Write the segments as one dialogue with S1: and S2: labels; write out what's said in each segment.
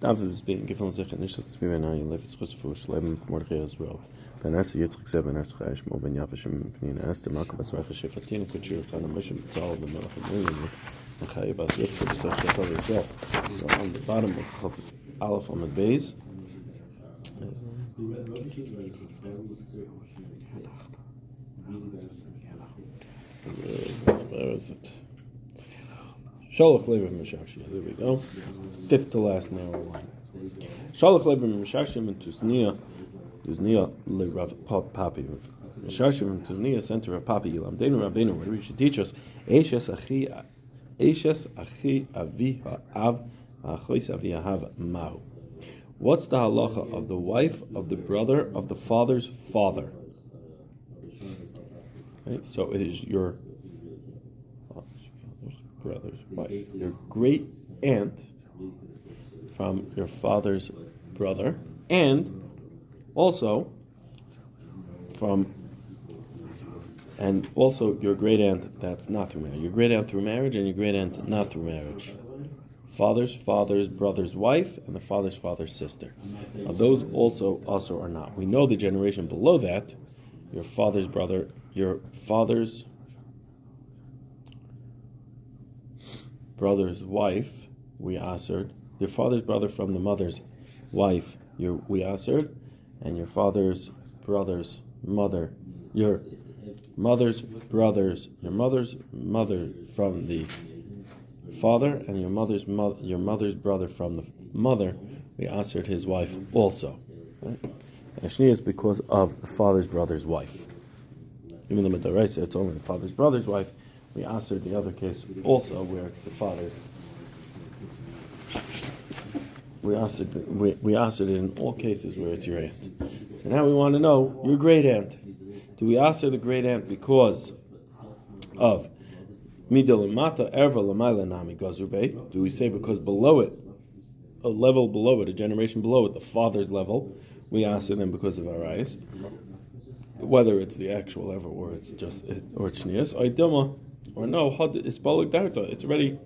S1: David is being given sich mir wenn ein lebt es für Leben Mordechai as well. Ben Ben Ben Yavashim Racha Shefatin Kuchir Ben Melach Amulim and Bas Yitzchak on the bottom of Chaf Aleph on the base. Where is it? Shalach Levi Mishashia. There we go. Fifth to last narrow line. Shalach Levi Mishashim and Tuznia. Tuznia Le Rav Papi. Mishashim and Tuznia sent to Rav Papi. Yilam Denu Rabbeinu. What we should teach us. Eishes Achi Eishes Achi Avi Ha'av Achois Avi Ahav Mahu. What's the halacha of the wife of the brother of the father's father? Right? So it is your brother's wife, your great aunt from your father's brother, and also from and also your great aunt that's not through marriage. Your great aunt through marriage and your great aunt not through marriage. Father's father's brother's wife and the father's father's sister. Now those also also are not. We know the generation below that, your father's brother, your father's brother's wife, we answered. Your father's brother from the mother's wife, we answered. And your father's brother's mother, your mother's brother's, your mother's mother from the father, and your mother's mo- your mother's brother from the mother, we answered his wife also. Right? Ashni is because of the father's brother's wife. Even though Madaraisa, it's only the father's brother's wife, we answered the other case also where it's the father's. We answered, we, we answered it in all cases where it's your aunt. So now we want to know your great aunt. Do we answer the great aunt because of midalimata erva lamaila nami gazube? Do we say because below it, a level below it, a generation below it, the father's level, we answer them because of our eyes? Whether it's the actual ever or it's just or it's shnias, or no, it's balik darta. It's already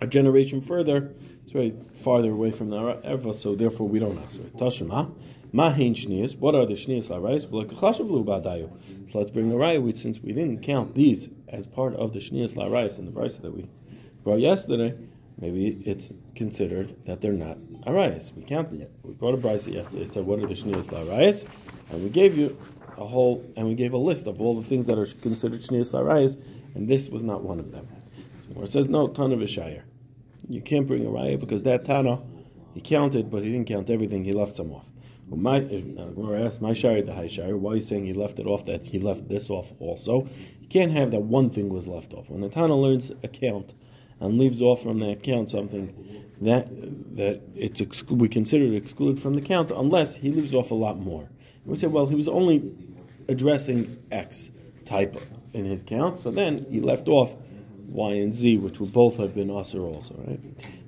S1: a generation further. It's already farther away from the ever, so therefore we don't answer it. Tashima. Mahin shnias. What are the shnias larais? So let's bring the raya. Since we didn't count these as part of the shnias larais in the brisa that we brought yesterday, maybe it's considered that they're not arayas. We counted it. We brought a brisa yesterday. It said what are the shnias larais, and we gave you a whole and we gave a list of all the things that are considered shnias larais and this was not one of them. So it says no Tana Vishayir. You can't bring a raya because that Tana he counted, but he didn't count everything. He left some off. Well, my uh, asked my shire the high shire. Why are you saying he left it off? That he left this off also. You can't have that one thing was left off. When the Tana learns a count and leaves off from that count something that that it's exclu- we consider it excluded from the count unless he leaves off a lot more. And we say, well, he was only addressing X type in his count. So then he left off Y and Z, which would both have been usher also, right?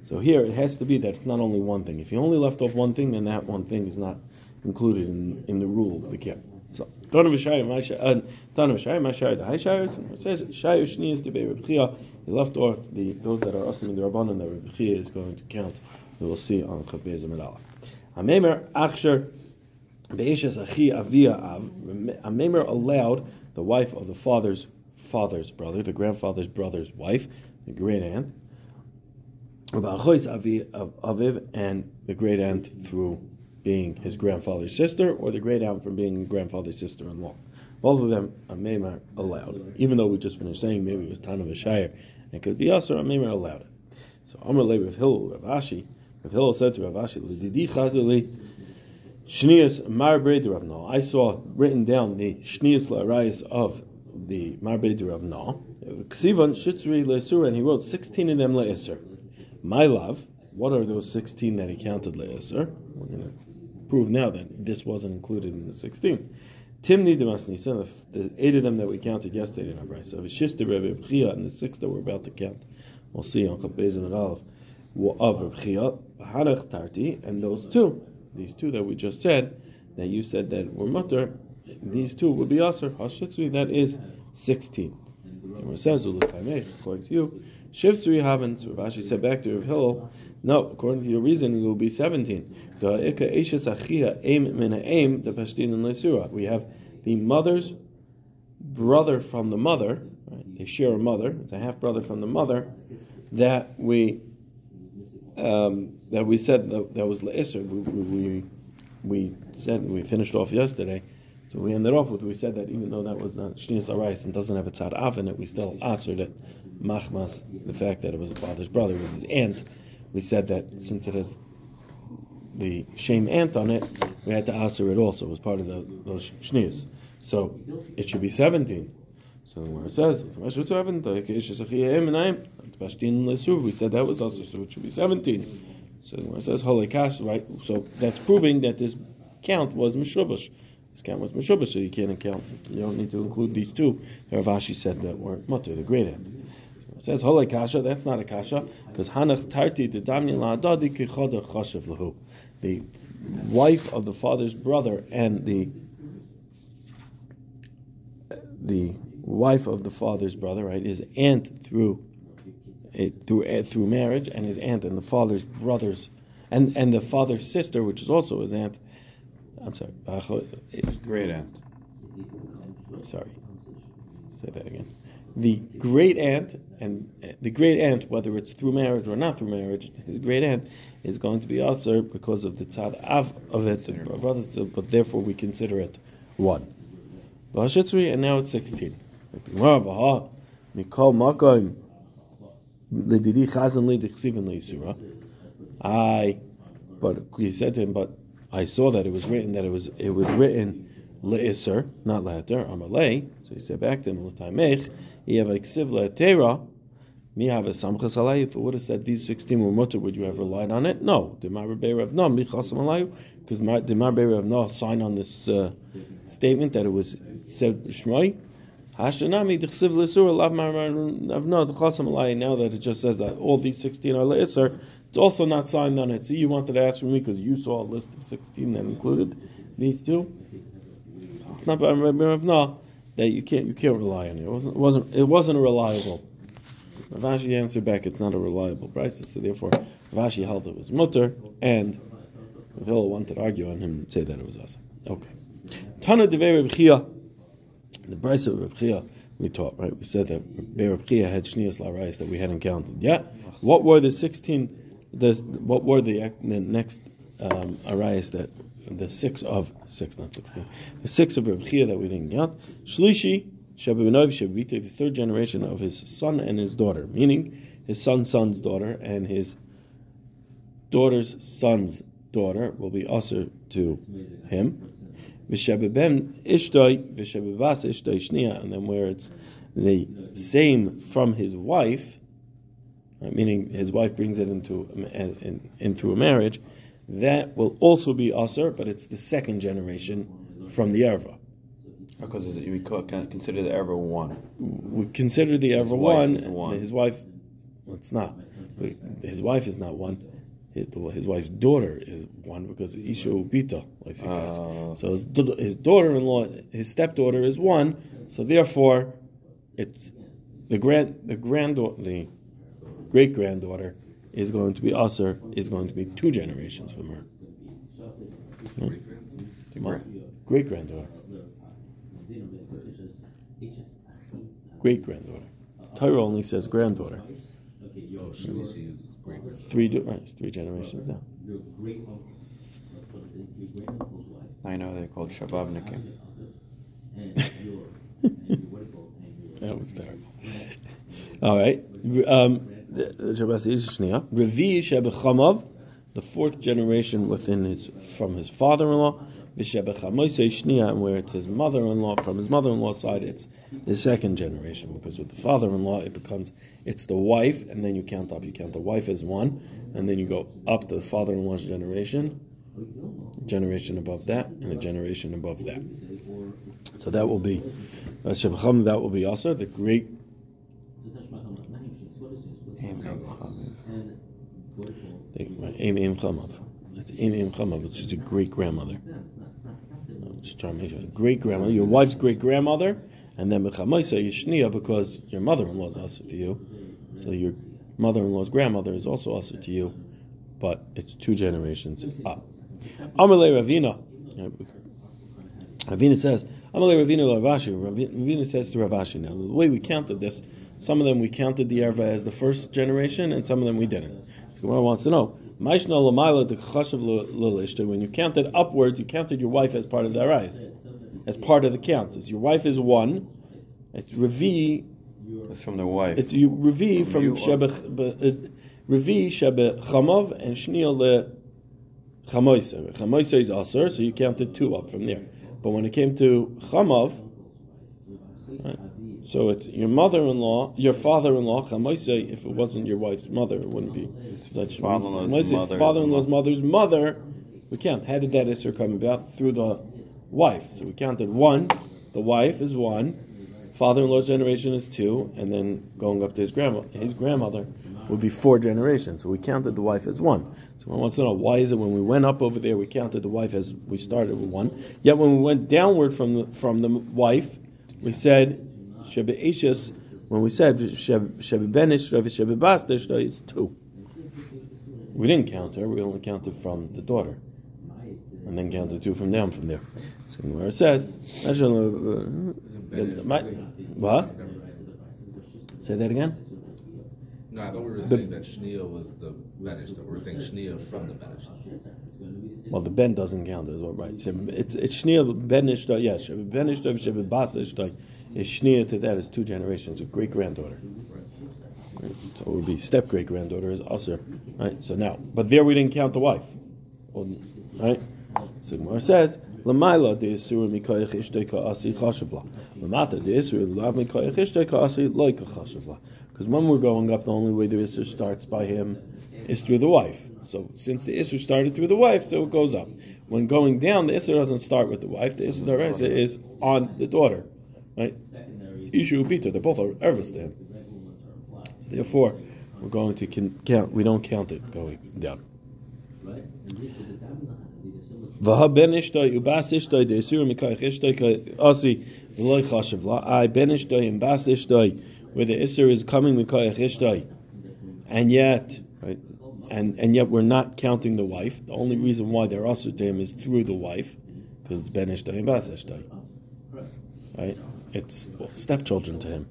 S1: So here it has to be that it's not only one thing. If you only left off one thing, then that one thing is not included in, in the rule of the count. So Mashayim, uh, the. It says de Rebchia. He left off the those that are asim in the rabbanon that Rebchia is going to count. We will see on Chabez Amalala. Amemer achsher be'eshes achi avia av. Amemer allowed the wife of the father's father's brother, the grandfather's brother's wife, the great aunt, Aviv, and the great aunt through being his grandfather's sister, or the great aunt from being grandfather's sister-in-law. Both of them are allowed, even though we just finished saying maybe it was Tana Vashire, and it could be or Maimar allowed it. So Amr Le Rav Hillel, Rav Ashi, Rav Hillel said to Rav Chazali, Shnias Rav No. I saw written down the Shnias Larayas of the Marbred Rav No. Ksivan Shitzri Le'esur, and he wrote 16 of them Le'esur. My love, what are those 16 that he counted Le'esur? We're going to prove now that this wasn't included in the 16. Timni Demasnisa, the eight of them that we counted yesterday in our brisa. So Shista Rebbe Bchia, and the six that we're about to count. We'll see on Kapezim and Aleph of Chia, Hanach Tarti, and those two these two that we just said, that you said that were mutter, these two would be aser. Hashitzri, that is 16. And it says, according to you, Shivtzri haven't, Rashi said back to Rav No, according to your reason, it will be 17. We have the mother's brother from the mother, right? they share a mother, it's a half brother from the mother, that we um, that we said that, that was Le'isr. We, we, we said, we finished off yesterday, so we ended off with, we said that even though that was not Shnias Arais and doesn't have a tzad in it, we still answered it, machmas, the fact that it was a father's brother, it was his aunt. We said that since it has the shame ant on it, we had to answer it also, it was part of the, those Shnias. So it should be 17. So where it says, we said that was also, so it should be 17. So where it says Holocaust, right? So that's proving that this count was Meshubash. This count was Meshubash, so you can't count. You don't need to include these two. Rav Ashi said that weren't mutter, the great end. It says Holekasha, that's not a kasha, because Hanach Tarti the La'adadi Kichoda Chashav Lahu. The wife of the father's brother and the the wife of the father's brother, right, his aunt through it, through uh, through marriage, and his aunt and the father's brothers, and and the father's sister, which is also his aunt. I'm sorry,
S2: great aunt.
S1: Sorry, say that again. The great aunt and uh, the great aunt, whether it's through marriage or not through marriage, his great aunt is going to be also because of the tzad av of it, brothers, but therefore we consider it one. And now it's sixteen. Mikol makom lididi chazan lidichsiven leisura. I, but he said to him, but I saw that it was written that it was it was written leiser, not letter, amalei. So he said back to him, l'taimech, yev iksiv le'tera. Me have a samchas alay. If it would have said these sixteen were mutter, would you have relied on it? No. Demar Rav no michasam alayu, because Demar Rav no sign on this uh, statement that it was said shmoi. Hashanami dechsiv l'isur lav no d'chasam alay. Now that it just says that all these sixteen are le'isur, it's also not signed on it. So you wanted to ask for me because you saw a list of sixteen that included these two. It's not that you can't you can't rely on it. It wasn't it wasn't, it wasn't reliable. Rav Ashi answered back, it's not a reliable price, so therefore Rav Ashi held it was mutter, and Rav wanted to argue on him and say that it was awesome. Okay. Tana Devei Reb the price of Reb we taught, right? We said that Reb Chia had Shnias Larais that we hadn't counted. Yeah? What were the 16, the, what were the, the next um, Arayas that, the six of, six, not 16, the six of Reb Chia that we didn't count? Shlishi, Shabbat Shabbat, the third generation of his son and his daughter, meaning his son's son's daughter and his daughter's son's daughter will be usher to him. V'shebeben ishtoi, v'shebebas ishtoi shnia, and then where it's the same from his wife, right, meaning his wife brings it into in, into a marriage, that will also be usher, but it's the second generation from the erva.
S2: Because we consider the ever one.
S1: We consider the ever one, one. His wife, well, it's not. His wife is not one. His, wife's daughter is one because Isha Ubita, uh, So his, his daughter-in-law, his stepdaughter is one. So therefore, it's the grand, the granddaughter, the great granddaughter is going to be Aser, is going to be two generations from her. Hmm? Great granddaughter. great granddaughter. Torah only says granddaughter. Three, right, three generations now.
S2: I know they're called Shababnikim.
S1: that was terrible. All right. Um, the fourth generation within his from his father-in-law where it's his mother-in-law, from his mother-in-law's side, it's the second generation. Because with the father-in-law, it becomes, it's the wife, and then you count up. You count the wife as one, and then you go up to the father-in-law's generation, generation above that, and a generation above that. So that will be, uh, that will be also the great. That's Aim Aim Chamav, which is a great grandmother just trying to make sure. Great grandmother, your wife's great grandmother, and then Bechamaisa Yishnia because your mother in law is also to you. So your mother in law's grandmother is also also to you but it's two generations up. Amalei Ravina. Ravina says, Amalei Ravina Ravashi. Ravina says to Ravashi. Now, the way we counted this, some of them we counted the Erva as the first generation, and some of them we didn't. So wants to know. When you counted upwards, you counted your wife as part of the arais, as part of the count. As your wife is one, it's revi.
S2: It's from the wife.
S1: It's you revi
S2: From
S1: from
S2: you, uh,
S1: shebe uh, revi shebe chamav and shniel le chamoisa. Chamoisa is aser, so you counted two up from there. But when it came to chamav, right, so it's your mother-in-law, your father-in-law. Chamoisa, if it wasn't your wife's mother, it wouldn't be. That's
S2: father-in-law's mother.
S1: Father-in-law's mother's mother. We count. How did that isser come about? Through the wife. So we counted one. The wife is one. Father-in-law's generation is two, and then going up to his grandma, his grandmother would be four generations. So we counted the wife as one. So one wants to know why is it when we went up over there we counted the wife as we started with one, yet when we went downward from the from the wife, we said When we said shebe benish shebe bas is two. We didn't count her. We only counted from the daughter, and then counted two from down from there. So where it says, uh, uh, what? Say that again.
S3: No, I thought we were saying that Shneil was the Benish, that we were saying Shneil from the Benish.
S1: Well, the ben doesn't count as well, right? It's it's shnia ben ishta. Yes, ben ishta shebe bas ishta is shnia to that is two generations, a great granddaughter. So it would be step great granddaughter is usher, right? So now, but there we didn't count the wife, right? So Gemara says. Lamaila de isur mikoyach ishtei ka'asi chashavla. Lamata de isur lav mikoyach ishtei ka'asi loy ka'chashavla. Because when we're going up, the only way the isur starts by him is through the wife. So since the isur started through the wife, so it goes up. When going down, the isur doesn't start with the wife. The daresa is on the daughter, right? Ishu ubita. They're both ervis to him. So therefore, we're going to count. We don't count it going down. I ben ishtoi and bas ishtoi where the isur is coming mikayich ishtoi, and yet right, and and yet we're not counting the wife. The only reason why they're also to him is through the wife, because it's ben ishtoi and bas ishtoi. Right, it's stepchildren to him.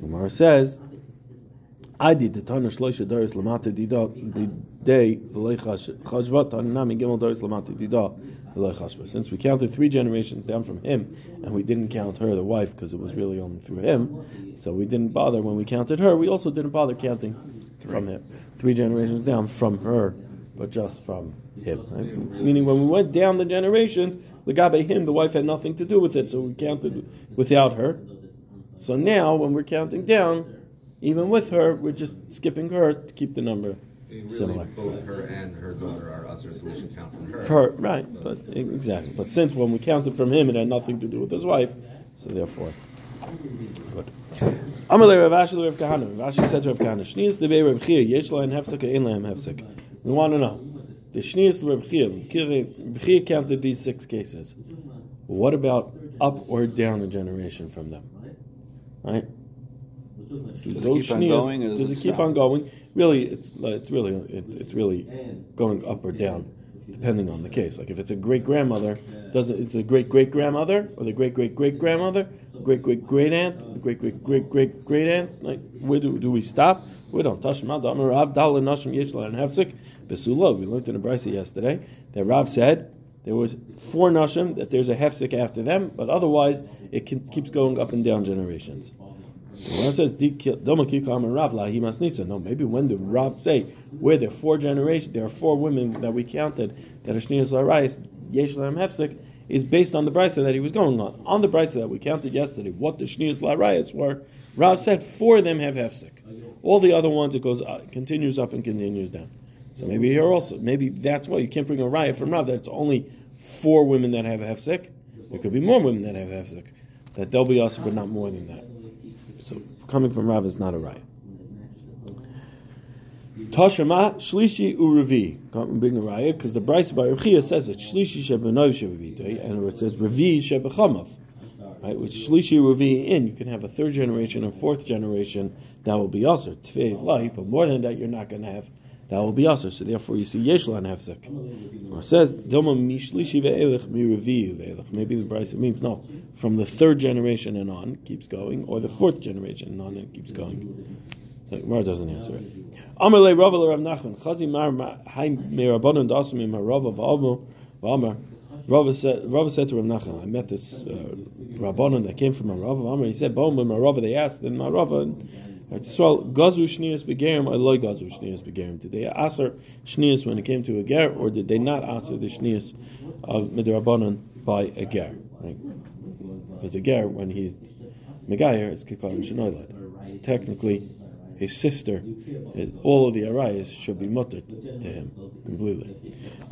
S1: Gemara says. I did the Tana Shloisha Doris Lamata Dida the day Chashvat Tanami Gimel Doris Lamata Dida. Since we counted three generations down from him, and we didn't count her, the wife, because it was really only through him, so we didn't bother when we counted her. We also didn't bother counting from him, three generations down from her, but just from him. Right? Meaning, when we went down the generations, the Gabe him, the wife had nothing to do with it, so we counted without her. So now, when we're counting down, even with her, we're just skipping her to keep the number
S3: Really,
S1: similar.
S3: both her and her daughter are usher, so we should count from her.
S1: Her, right? But exactly. But since when we counted from him, it had nothing to do with his wife, so therefore, good. Amalei Rav Ashi Rav Kahana. Rav Ashi said to Rav Kahana, "Shnius the Rav Chia yesh lahem hefsek or ein lahem hefsek." We want to know the Shnius Rav Chia. Rav Chia counted these six cases. What about up or down a generation from them? Right?
S2: Does it keep on going, does it
S1: keep on going? Really, it's it's really it, it's really going up or down, depending on the case. Like if it's a great grandmother, does it? It's a great great grandmother or the great great great grandmother, great great great aunt, great great great great great aunt. Like where do, do we stop? We don't touch them. Rav Dal and Nashim Yishla and Hefsik Besula. We learned in a brisa yesterday that Rav said there was four Nashim that there's a Hefsik after them, but otherwise it can, keeps going up and down generations. When it says Lahi Masnisa, no, maybe when the Rav say where there are four generations, there are four women that we counted that are Shniyas Larais, Yesh Hefsek, is based on the brisa that he was going on. On the brisa that we counted yesterday, what the Shniyas Larais were, Rav said four of them have Hefsek. All the other ones it goes uh, continues up and continues down. So maybe here also, maybe that's why you can't bring a riot from Rav that it's only four women that have Hefsek. There could be more women that have Hefsek. That they'll be us, but not more than that. Coming from Rav is not a riot. Tashama Shlishi Urevi. Can't bring a riot because the brisa by Rechia says it Shlishi Shebenov Shebevitei, and it says Revi Shebechamav. Right, with Shlishi Revi in, you can have a third generation and fourth generation that will be also Tvei Lai, but more than that, you're not going to have that will be also. So therefore, you see Yeshlan Hefsek. Or says Doma Mishlishi ve'elech mireviu ve'elech. Maybe the price it means no, from the third generation and on keeps going, or the fourth generation and on and keeps going. So Gemara doesn't answer it. Amalei Rava Rav Nachman Chazi Mar Hai Mirabanon Dasim Im Rava V'Amu V'Amar. Rava said, Rava said to Rav Nachman, I met this uh, Rabbanon that came from Marava. V'Amar. He said, Bom Marava. They asked, then Marava. And, so gazu shnius begerim, I like gazu shnius begerim. Did they aser shnius when it came to a ger, or did they not aser the shnius of midrabanan by a ger? Right? Because a ger, when he's megayer, is kikar and Technically, his sister, his, all of the arayas should be mutter to him completely.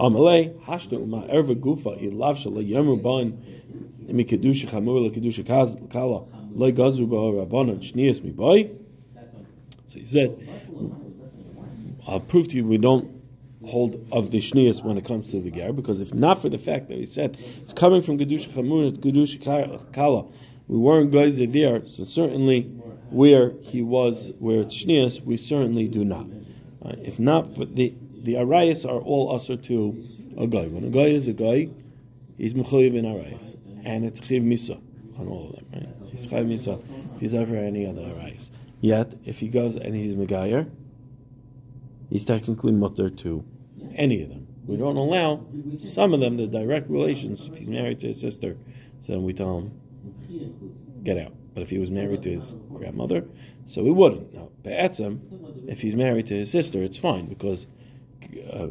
S1: Amalei hashta uma erva gufa ilav shala yemu ban mi kedusha chamur la kedusha kala loy gazu ba rabbanon shnius mi boy. So he said, I'll prove to you we don't hold of the shnias when it comes to the ger, because if not for the fact that he said it's coming from Gedusha Chamun, Gedusha Kala, we weren't guys there, so certainly where he was, where it's shnias, we certainly do not. Uh, if not, for the the arayas are all usher to a guy. When a guy is a guy, he's mechayiv in arayas, and it's chiv misa on all of them. Right? He's chayiv misa if he's ever any other arayas. Yet, if he goes and he's Megayer, he's technically mutter to any of them. We don't allow some of them the direct relations. If he's married to his sister, so we tell him, get out. But if he was married to his grandmother, so we wouldn't. Now, Be'etzem, if he's married to his sister, it's fine because. Uh,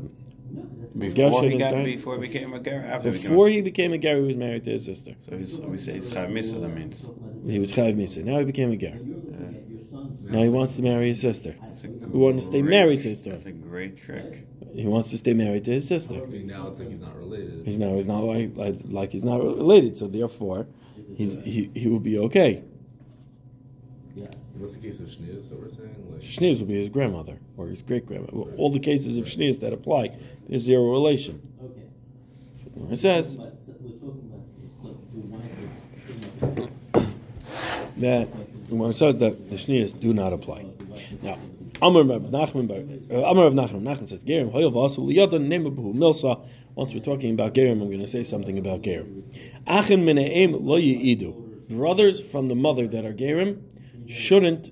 S2: before he, got, before he became a ger, after
S1: before he became a ger, he was married to his sister.
S2: So, so we say it's chayav misa. That means
S1: he was chayav misa. Now he became a ger. Now he wants to marry his sister. He wants to stay married to his sister.
S2: That's a great trick.
S1: He wants to stay married to his sister.
S3: Now it's like he's not related.
S1: He's now he's not like, like, like he's not related, so therefore he's he, he will be okay. Yeah.
S3: What's the case of Shneas that we're saying? Like,
S1: Shneas will be his grandmother or his great grandmother. All the cases of Shneas that apply, there's zero relation. Okay. So it says that it says that the shnias do not apply. Now, Amar Rav Nachman, uh, Amar Rav Nachman, Nachman says, Gerim, Hoyav Asul, Liyadan, Milsa. Once we're talking about Gerim, I'm going to say something about Gerim. Achin Mene'em Lo Yi'idu. Brothers from the mother that are Gerim shouldn't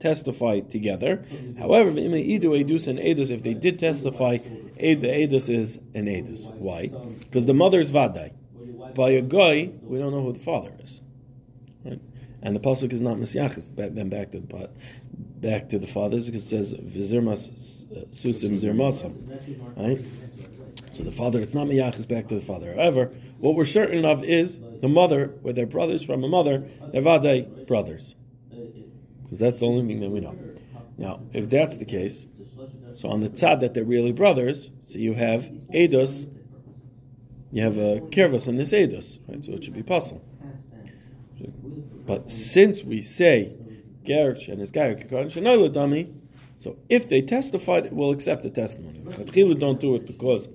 S1: testify together. However, if they did testify, the Edus is an Edus. Why? Because the mother is Vadai. By a guy, we don't know who the father is. And the pasuk is not Mesiachis. Then back to the back to the fathers because it says Vizirmas Susim Zirmasam. Right? So the father, it's not Miyachis back to the father. However, what we're certain of is the mother, where they're brothers from a mother, they're Vadei brothers. Because that's the only thing that we know. Now, if that's the case, so on the tzad that they're really brothers, so you have Eidos, you have a Kirvas and this Eidos, right? So it should be possible. But since we say Gersh and his dami, so if they testified, we'll accept the testimony. But Chatchila don't do it because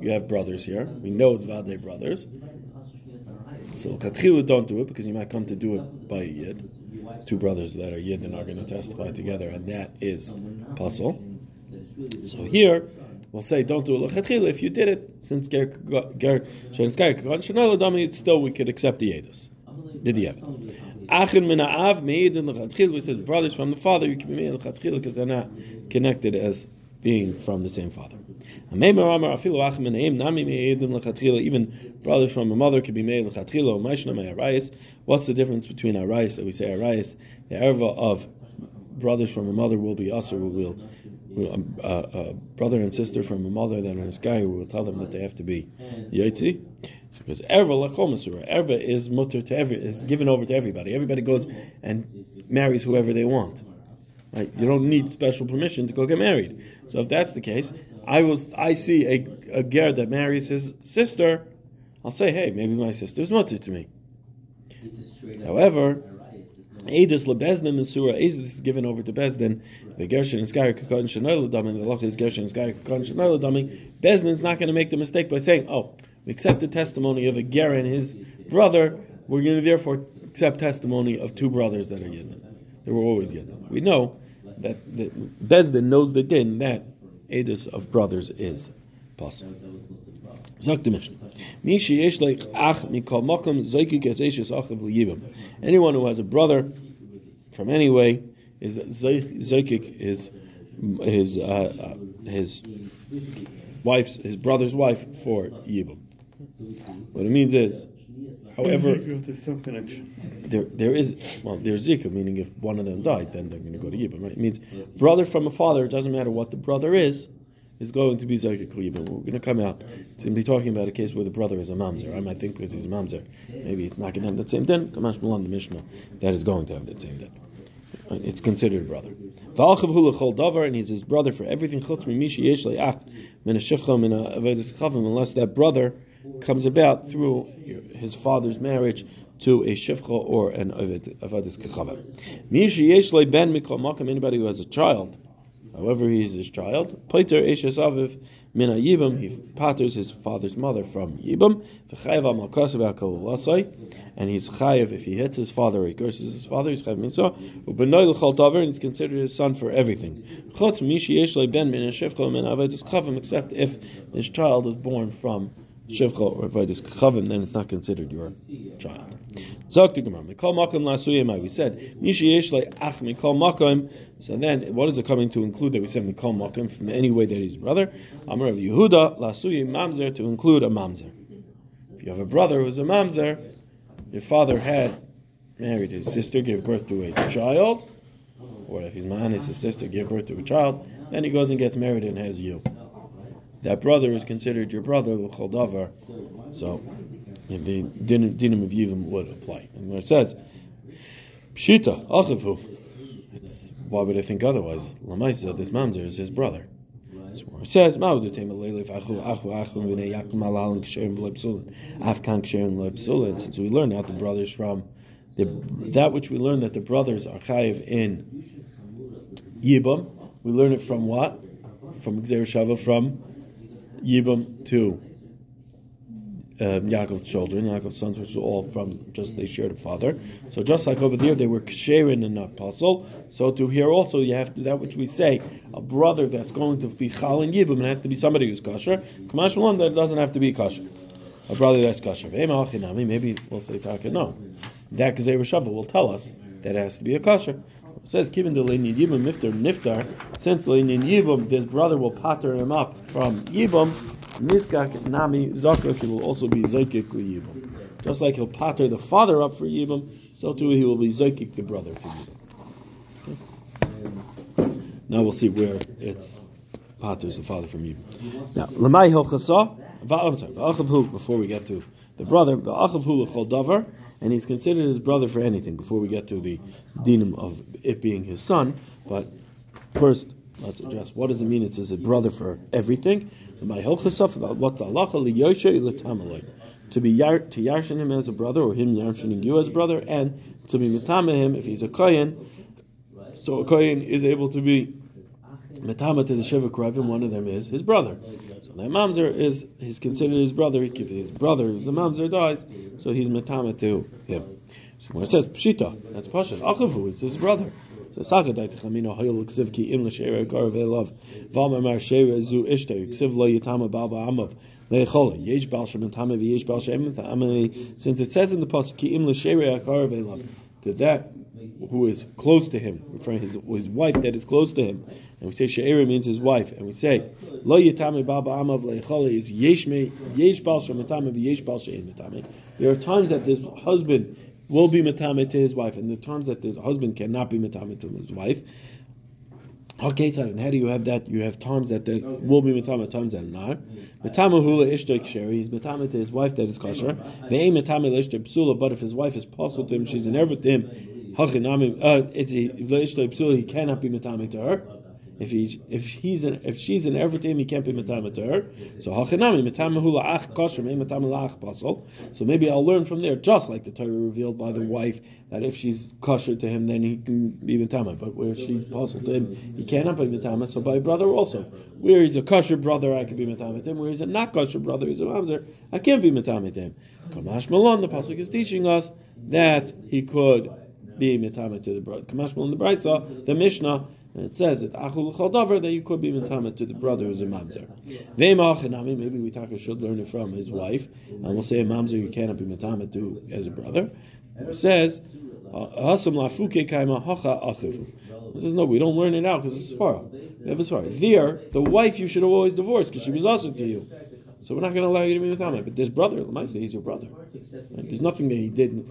S1: you have brothers here. We know it's Vade brothers. So Chatchila don't do it because you might come to do it by Yid. Two brothers that are Yid and are going to testify together, and that is puzzle. So here, we'll say don't do it. If you did it, since ger ger dami, still we could accept the yedus. Did he have it? Achin min ha'av in. We said brothers from the father you can be made lechatchil because they're not connected as being from the same father. Even brothers from a mother can be made lechatchila. What's the difference between arayis that we say arayis? The erva of brothers from a mother will be us, or will will, uh, uh, brother and sister from a mother that are a guy, we will tell them that they have to be yotzi. Because erva lachomasura, erva is mutter to every, is given over to everybody. Everybody goes and marries whoever they want. Right? You don't need special permission to go get married. So if that's the case, I was I see a, a ger that marries his sister, I'll say, hey, maybe my sister's mutter to me. However, Edus lebezdin and Edus is given over to Bezdin. The Gershon is Gary Kakon Shanoil. The Loch is Gershon is Gary Kakon Shanoil Dami. Bezdin is not going to make the mistake by saying, "Oh, we accept the testimony of a Ger and his brother. We're going to therefore accept testimony of two brothers that are Yidden. They were always Yidden. We know that the Bezdin knows the din that edus of brothers is possible. Ach mikol achav. Anyone who has a brother from any way is zoykik his his uh, uh, his wife's his brother's wife for yibum. What it means is, however,
S2: there's some connection.
S1: there there is well there's zika meaning if one of them died then they're going to go to yibum right it means brother from a father it doesn't matter what the brother is is going to be zika yibum we're going to come out it's going to be talking about a case where the brother is a mamzer I might think because he's a mamzer maybe it's not going to have the same din Kamash Milan the Mishnah that is going to have the same din it's considered brother. And he's his brother for everything. Unless that brother comes about through his father's marriage to a shifcha or an avadis kachavim. Anybody who has a child, however he is his child, Peter eshes aviv min yibam, he patters his father's mother from yibam. And he's chayiv if he hits his father or he curses his father. He's chayiv mitzvah. Ubenoy l'chol taver, and he's considered his son for everything. Chutz mishi yesh ben min shifcha min avadis kachavim, except if this child is born from shivcha or avodas kachavim, then it's not considered your child. Zok to Gemara. Mikol makom lasuyemai. We said mishi yesh ach mikol makom. So then, what is it coming to include that we said mikol makom from any way that he's brother? Amar of Yehuda lasuyim mamzer to include a mamzer. If you have a brother who's a mamzer, your father had married his sister, gave birth to a child, or if he's man, is his sister gave birth to a child, then he goes and gets married and has you. That brother is considered your brother, l'chol davar. So the dinim of Yivim would apply. And where it says, Pshita, Achavu, it's, why would I think otherwise? Lamaisa, this mamzer is his brother. It says, Since we learn that the brothers from the, that which we learn that the brothers are chayiv in Yibam, we learn it from what? From Gzer Shava, from Yibam to um, Yaakov's children, Yaakov's sons, which were all from just they shared a father. So just like over there, they were ksherin and not pasul. So to here also, you have to that which we say a brother that's going to be chal and yibum, it has to be somebody who's kosher. Kamash one that doesn't have to be kosher. A brother that's kosher. Maybe we'll say taka no. That Gezer Shava will tell us that it has to be a kosher. It says, "Given the leinin yibum niftar niftar." Since leinin yibum, this brother will patter him up from yibum. Niskak nami zakuk, he will also be zakik yibum. Just like he'll patter the father up for yibum, so too he will be zakik the brother to yibum. Okay. Now we'll see where it's patters the father from yibum. Now lemay hilchasa. I'm sorry. Before we get to the brother, the achav hu l'chol davar and he's considered his brother for anything before we get to the dinim of it being his son. But first, let's address what does it mean it's his brother for everything. What the to be yar, to yarshin him as a brother, or him yarshining you as a brother, and to be mitama him if he's a kohen. So a kohen is able to be mitama to the shiva kravim. One of them is his brother. So mamzer is he's considered his brother. If his brother, if the mamzer dies, so he's metama to him. So when it says pshita, that's pashas. Achavu is his brother. So sakadai techamino hayol ksiv ki im l'sheira gar ve'lov v'amar mar sheira zu ishta ksiv lo yitama baba amav le'chola yesh bal shementama v'yesh bal shementama since it says in the pasuk ki im l'sheira gar ve'lov that that who is close to him, referring his his wife that is close to him, and we say she'era means his wife, and we say lo yitame baba amav leichali is yesh me yesh bal shemitame v'yesh bal she'en mitame. There are times that this husband will be mitame to his wife, and the times that the husband cannot be mitame to his wife. Okay, and how do you have that? You have times that there will be mitame, times that are not. Mitame hula ishtek sheri, he's mitame to his wife that is kosher. Ve'ei mitame l'ishtek psula, but if his wife is possible to him, she's in everything. Hachinami, uh, he cannot be mitame to her. If he's if he's an, if she's an everything, he can't be matama to her. So hachinami matama hula ach kosher lach basal. So maybe I'll learn from there, just like the Torah revealed by the wife, that if she's kosher to him, then he can be matama. But where she's puzzled to him, he cannot be matama. So by brother also, where he's a kosher brother, I can be matama to him. Where he's a not kosher brother, he's a mamzer, I can't be matama to him. Kamash Malon, the pasuk is teaching us that he could be mitama to the brother. Kamash Malon the Brisa, the Mishnah And it says that achul davar that you could be mitamet to the brother who's a mamzer. Ve'machanami, maybe we taka should learn it from his wife, and we'll say a mamzer you cannot be mitamet to as a brother. It says hasam lafuke kaima hacha achivu. It says no, we don't learn it out because it's svara. We have a svara. There, the wife you should have always divorced because she was also to you. So we're not going to allow you to be mitamet. But this brother, say he's your brother. Right? There's nothing that he did.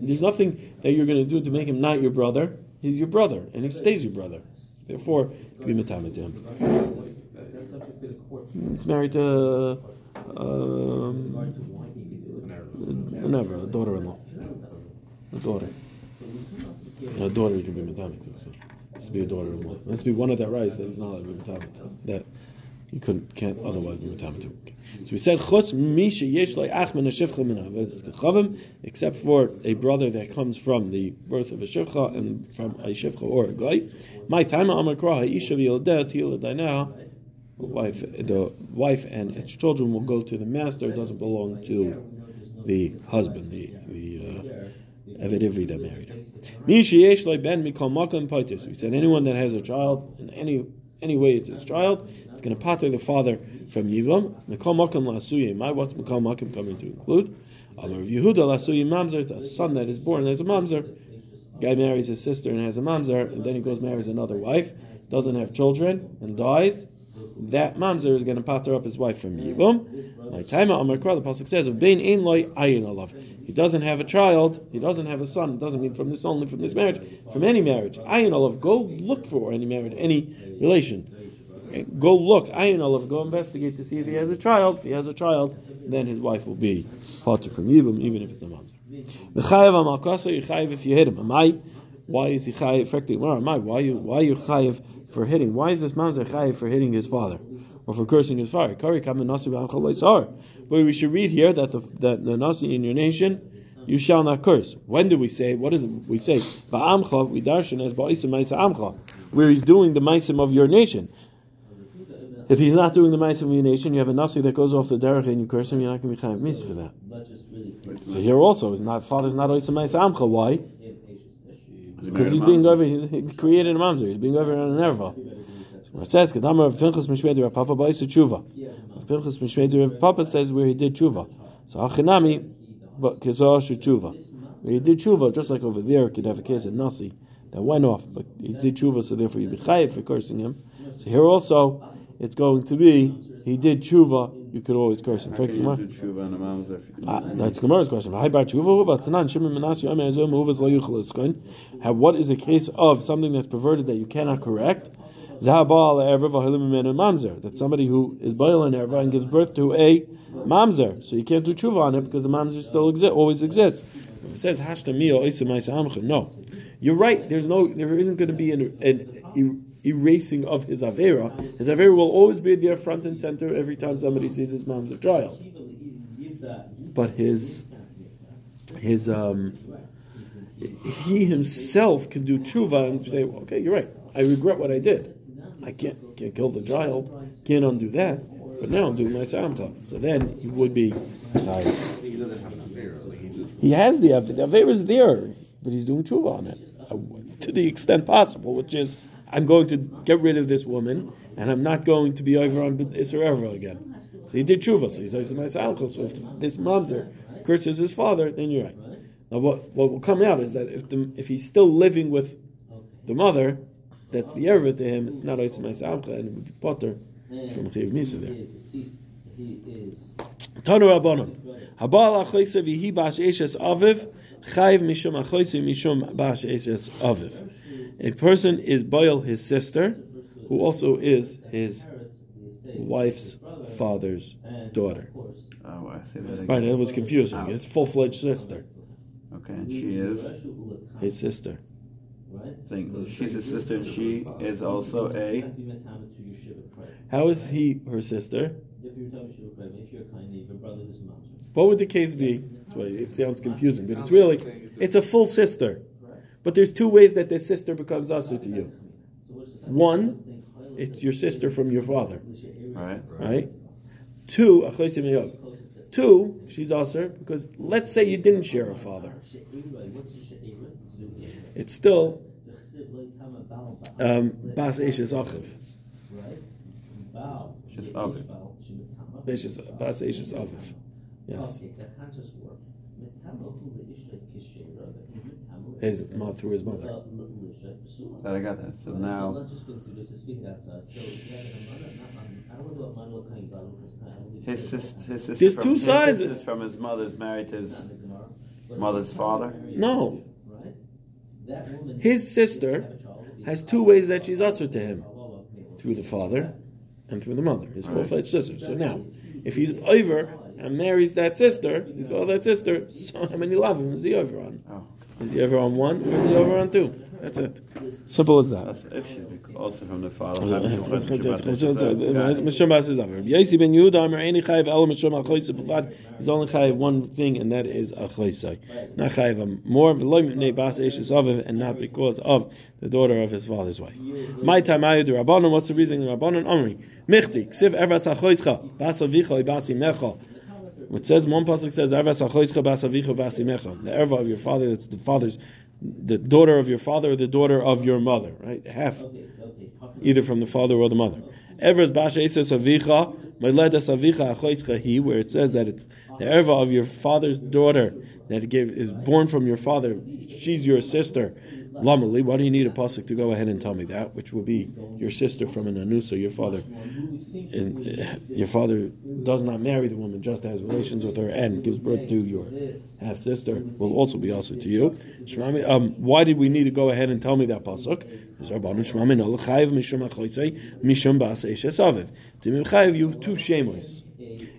S1: There's nothing that you're going to do to make him not your brother. He's your brother, and he stays your brother. Therefore, be mitamet to him. He's married to um, never a daughter-in-law, a daughter. A daughter you can be mitamet to. So. To be a daughter-in-law. Has be one of that rights that is not be mitamet. That you couldn't can't otherwise be mitamet to. So we said chutz misha yesh achman a except for a brother that comes from the birth of a shivcha and from a shivcha or a guy. My time amar krah isha v'yildeh wife the wife and its children will go to the master. It doesn't belong to the husband, the the uh, Eved Ivri that married her. ben mikol makom We said anyone that has a child in any any way it's his child, it's going to pater the father from Yivam. Mikol makom la'asuye. What's mikol makom coming to include? Amar Yehuda la'asuye mamzer. A son that is born as a mamzer. Guy marries his sister and has a mamzer, and then he goes marries another wife, doesn't have children, and dies that mamzer is going to pater up his wife from Yibum. My time Amar the pasuk says, "Of bein ein loy ayin alav." He doesn't have a child. He doesn't have a son. It doesn't mean from this only from this marriage, from any marriage. Ayin alav. Go look for any marriage, any relation. Go look. Ayin alav. Go investigate to see if he has a child. If he has a child, then his wife will be pater from Yibum, even if it's a mamzer. The chayav amalkasa. You chayav if you hit him. Amai. Why is he chayav affecting? Why are you? Why are you chayav? for hitting. Why is this mamzer chayiv for hitting his father or for cursing his father? But we should read here that the, that the nasi in your nation you shall not curse. When do we say? What is it? We say ba'amcha. We darshan as ba'isim ma'isa amcha, where he's doing the ma'isim of your nation. If he's not doing the ma'isim of your nation, you have a nasi that goes off the derech and you curse him. You're not going to be chayiv misa for that. So here also is not father's not oisim ma'isa amcha. Why? Because he's being over, he created a mamzer. He's being over on an erva. So it says, "Kadamar of Pinchas Mishmei Rav Papa Ba'isa Tshuva." Pinchas Mishmei Rav Papa says where he did tshuva. So Achinami, but Kizah Tshuva. Where he did tshuva, just like over there, could have a case of nasi that went off, but he did tshuva, so therefore you be chayiv for cursing him. So here also, it's going to be he did tshuva you could always curse him. Fact, Gemara. Ah, that's Gemara's question. What is a case of something that's perverted that you cannot correct? That somebody who is boil in erva and gives birth to a mamzer, so you can't do tshuva on it because the mamzer still exist, always exists. If it says hashtamiyah no, you're right. There's no, there isn't going to be an, an erasing of his Avera. His Avera will always be there front and center every time somebody sees his mom's child. But his his um he himself can do tshuva and say, okay, you're right. I regret what I did. I can't can't kill the child, can't undo that. But now I'm doing my samta. So then he would be tired. He has the Avera. The Avera is there, but he's doing tshuva on it. Uh, to the extent possible, which is I'm going to get rid of this woman, and I'm not going to be over on Isra again. So he did tshuva. So he says, So if this mamzer curses his father, then you're right. Now, what, what will come out is that if the, if he's still living with the mother, that's the erva to him, not Oitzim Alcha, and it would be potter from Chiv Misa there. Tanu Rabbanon. Habal achoyse v'hi bash eshes aviv, chayv mishum mishum bash eshes aviv a person is Baal his sister, who also is his wife's father's daughter.
S2: Oh, I see that again.
S1: Right, it was confusing. It's full fledged sister.
S2: Okay, and she is
S1: his sister.
S2: Saying she's his sister, and she is also a.
S1: How is he her sister? If you tell me if you're a kind of brother this mother. What would the case be? That's why it sounds confusing, but it's really it's a full sister. But there's two ways that this sister becomes asu to you. One, it's your sister from your father.
S2: Right.
S1: Right? Two, Two, she's asur because let's say you didn't share a father. It's still um, Bas Eishes Achiv.
S2: Just of it.
S1: Eishes, Bas Eishes Aviv. Yes. His mother through his mother.
S2: That I got that. So now,
S4: let's just go through this and speak it outside. So if you have an amana, not an- I don't want to do a amana lo kain gadol, because I believe
S2: his sister, his sister
S1: There's
S2: from,
S1: two
S2: his
S1: sides.
S2: sister's from his mother's married to his
S4: not in the Gemara, but
S2: mother's father.
S1: No.
S4: Right? That woman.
S1: His sister
S4: have a child with
S1: has two ways that she's usher to him. Through the father and through the mother, his full fledged sister. So now, if he's over and marries that sister, he's got that sister, so how many lavim is he over on?
S2: Oh,
S1: Is he over on one or is he over on two? That's it. Simple as that.
S2: that's if she's also from the father.
S1: Mishum Bas uh, is over. Yossi ben Yehuda Amar Any Chayiv El Mishum Al Bavad. He's only Chayiv one thing, and that is a Choyse. Not Chayiv more V'loy Mipnei Bas Eishes Aviv, and not because of the daughter of his father's wife. My time I do Rabbanon. What's the reason? Rabbanon Amri Michti Ksiv Ervas HaChoyzcha Bas Avicha Bas Imecha. What says one pasuk says. The erva of your father, that's the father's, the daughter of your father, or the daughter of your mother. Right, half either from the father or the mother. Evers basha eses avicha, meledas avicha achoischa he, where it says that it's the erva of your father's daughter that gave, is born from your father. She's your sister. Lamali, why do you need a pasuk to go ahead and tell me that? Which will be your sister from an anusa, your father. And, uh, your father does not marry the woman, just has relations with her and gives birth to your half sister. Will also be also to you. Um, why did we need to go ahead and tell me that pasuk? You two.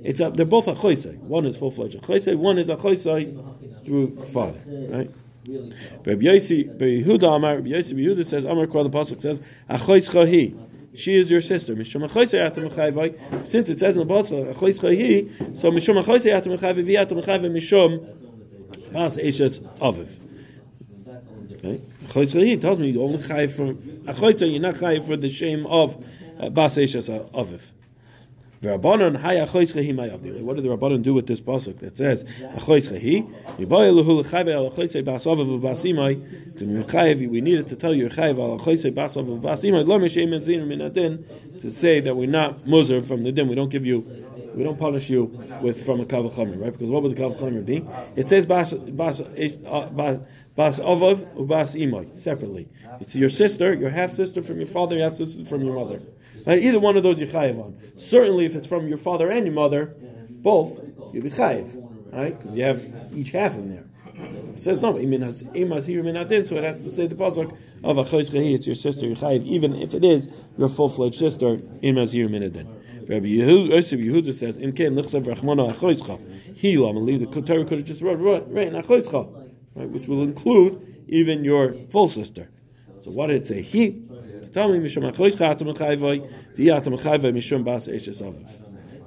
S1: It's a, they're both a choisei. One is full fledged a choisei. One is a choisei through father. Right. Rabbi Yosi, Rabbi Yehuda Amar, Rabbi Yosi, Rabbi Yehuda says, Amar Kwa, the Pasuk says, Achoischa hi. She is your sister. Mishum achoisei atam mechayvai. Since it says in the Pasuk, Achoischa hi, so Mishum achoisei atam mechayvai, vi atam mechayvai, Mishum bas eishes aviv. Okay. Achoischa hi tells me you only chayiv for, Achoischa, you're not chayiv for the shame of uh, bas eishes aviv. May. What did the Rabbanon do with this pasuk that says achoischa hi? Yibayel lehu l'chayve al achoisei basav v'basimai. To mechayev, we needed to tell you chayve al to say that we're not muzer from the din. We don't give you, we don't punish you with from a kavachamer, right? Because what would the kavachamer be? It says bas bas bas bas separately. It's your sister, your half sister from your father, your half sister from your mother. Right? Either one of those you chayiv on. Certainly, if it's from your father and your mother, both you'll be chayiv, right? Because you have each half in there. It says no, has imas here so it has to say the pasuk of a chayiv It's your sister, your chayiv, even if it is your full fledged sister, imas here. Rabbi Yehuda, says, "Im ken lichtav rachmana achoischa." He lamali the Torah could have just wrote right, right right, which will include even your full sister. So what did it say? He tell me mishum achoischa atam chayvay v'yatam chayvay mishum bas eishes aviv.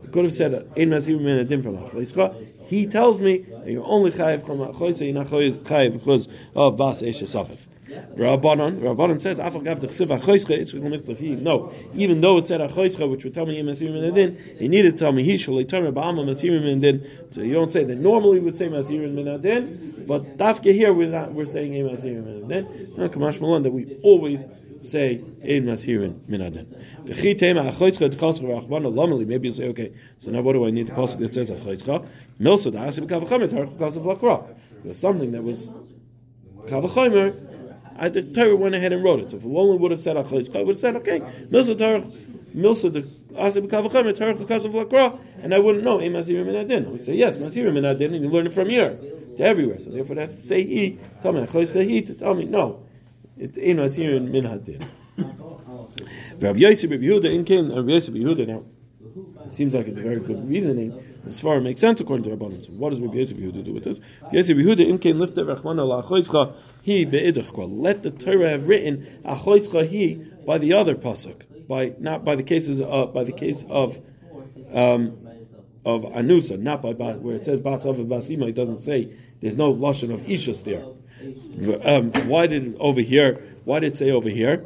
S1: It could have said ein mazir min adim from achoischa. He tells me that you're only chayiv from achoischa, you're not chayiv because of bas eishes aviv. Rabbanon, Rabbanon says. No, even though it said achoischa, which would tell me masir min adin, he needed to tell me he shall term ba'ama masir min adin. So you don't say that. Normally, we would say masir min adin, but dafke here we're not, we're saying a masir min adin. No, kamash malon that we always say ein mashirin min adin. V'chi tema achoischa d'chascha v'achbana lomeli. Maybe you say, okay, so now what do I need the pasuk that says achoischa? Milsa da'asim kavachamet harach kasav lakra. There's something that was kavachamer. I, the Torah went ahead and wrote it. So if a woman would have said achoischa, I would have said, okay, milsa tarach, milsa the asim kavachamet harach kasav lakra, and I wouldn't know ein mashirin min adin. I would say yes, mashirin min adin, and you learn it from here to everywhere. So therefore, it has to say he. Tell me achoischa he to tell me no. It ain't mashirin min adin. Rabbi Yosef Rabbi Yehuda in Kin, Rabbi Yosef Yehuda now. Seems like it's very good reasoning. As far as it makes sense according to Rabbanon. So what does Rabbi Yosef Yehuda do with this? Rabbi Yosef Yehuda in Kin lifted Rachmana la'achoischa he be'idachkwa. Let the Torah have written achoischa he by the other pasuk, by not by the cases of by the case of um, of anusa, not by, where it says bas of basima. It doesn't say there's no lashon of ishus there. Um, why did over here? Why did it say over here?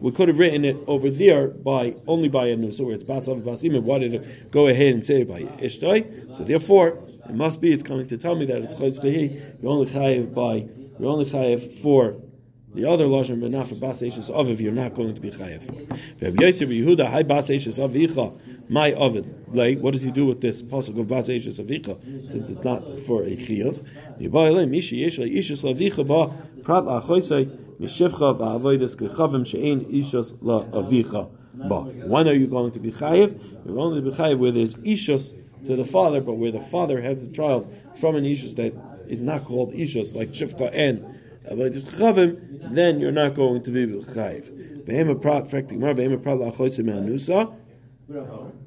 S1: We could have written it over there by only by a nusa where it's basav basima. Why did it go ahead and say it by ishtoi? So therefore, it must be it's coming to tell me that it's chayzchahi. You're only chayiv by you're only chayiv for the other lashon, but not for bas eishes aviv. You're not going to be chayiv for. Rabbi Yosef Yehuda, hi bas eishes avicha, my ovid. Like, what does he do with this pasuk of bas eishes avicha? Since it's not for a chayiv. Yibayele mishi yesh ishes lavicha ba prat achoisei mishivcha va'avodas kechavim she'ein ishos la avicha ba. When are you going to be chayiv? You're to be chayiv where there's ishos to the father, but where the father has a child from an ishus that is not called ishus, like shifka and kechavim, then you're not going to be chayiv.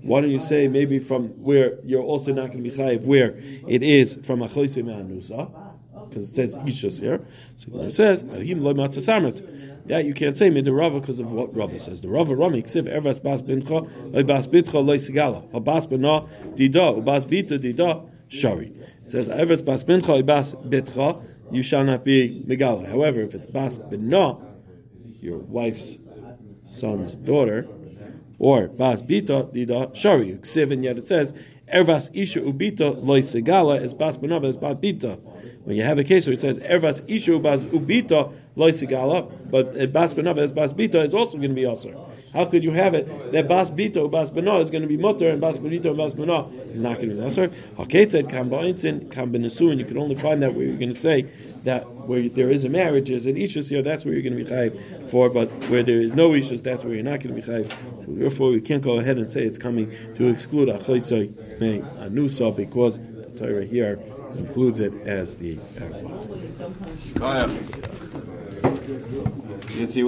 S1: Why don't you say maybe from where you're also not going to be chayiv, where it is from achoisei me'anusa? Because it says ishus here. So it says that you can't say mid the Rava because of what Rava says. The Rava Rami ksiv ervas bas bincha bas bitcha loy sigala bas bena dida bas bita dida shari. It says ervas bas bincha bas bitcha you shall not be megala. However, if it's bas bena, your wife's son's daughter, or bas bita dida shari ksiv, and yet it says ervas isha ubita loy sigala is bas bena is bas bita. When you have a case where it says ervas isha ubas ubita loy sigala, but bas bena is bas bita is also going to be also. How could you have it that bas bita bas bena is going to be mutter and bas benito and bas bena is not going to be also? Okay, said kam ba'intzin kam benesu, and you can only find that where you're going to say that where there is a marriage, there's an ishus here, that's where you're going to be chayiv for, but where there is no ishus, that's where you're not going to be chayiv. So therefore, we can't go ahead and say it's coming to exclude achoisoi me anusa because the Torah here includes it as the. Uh,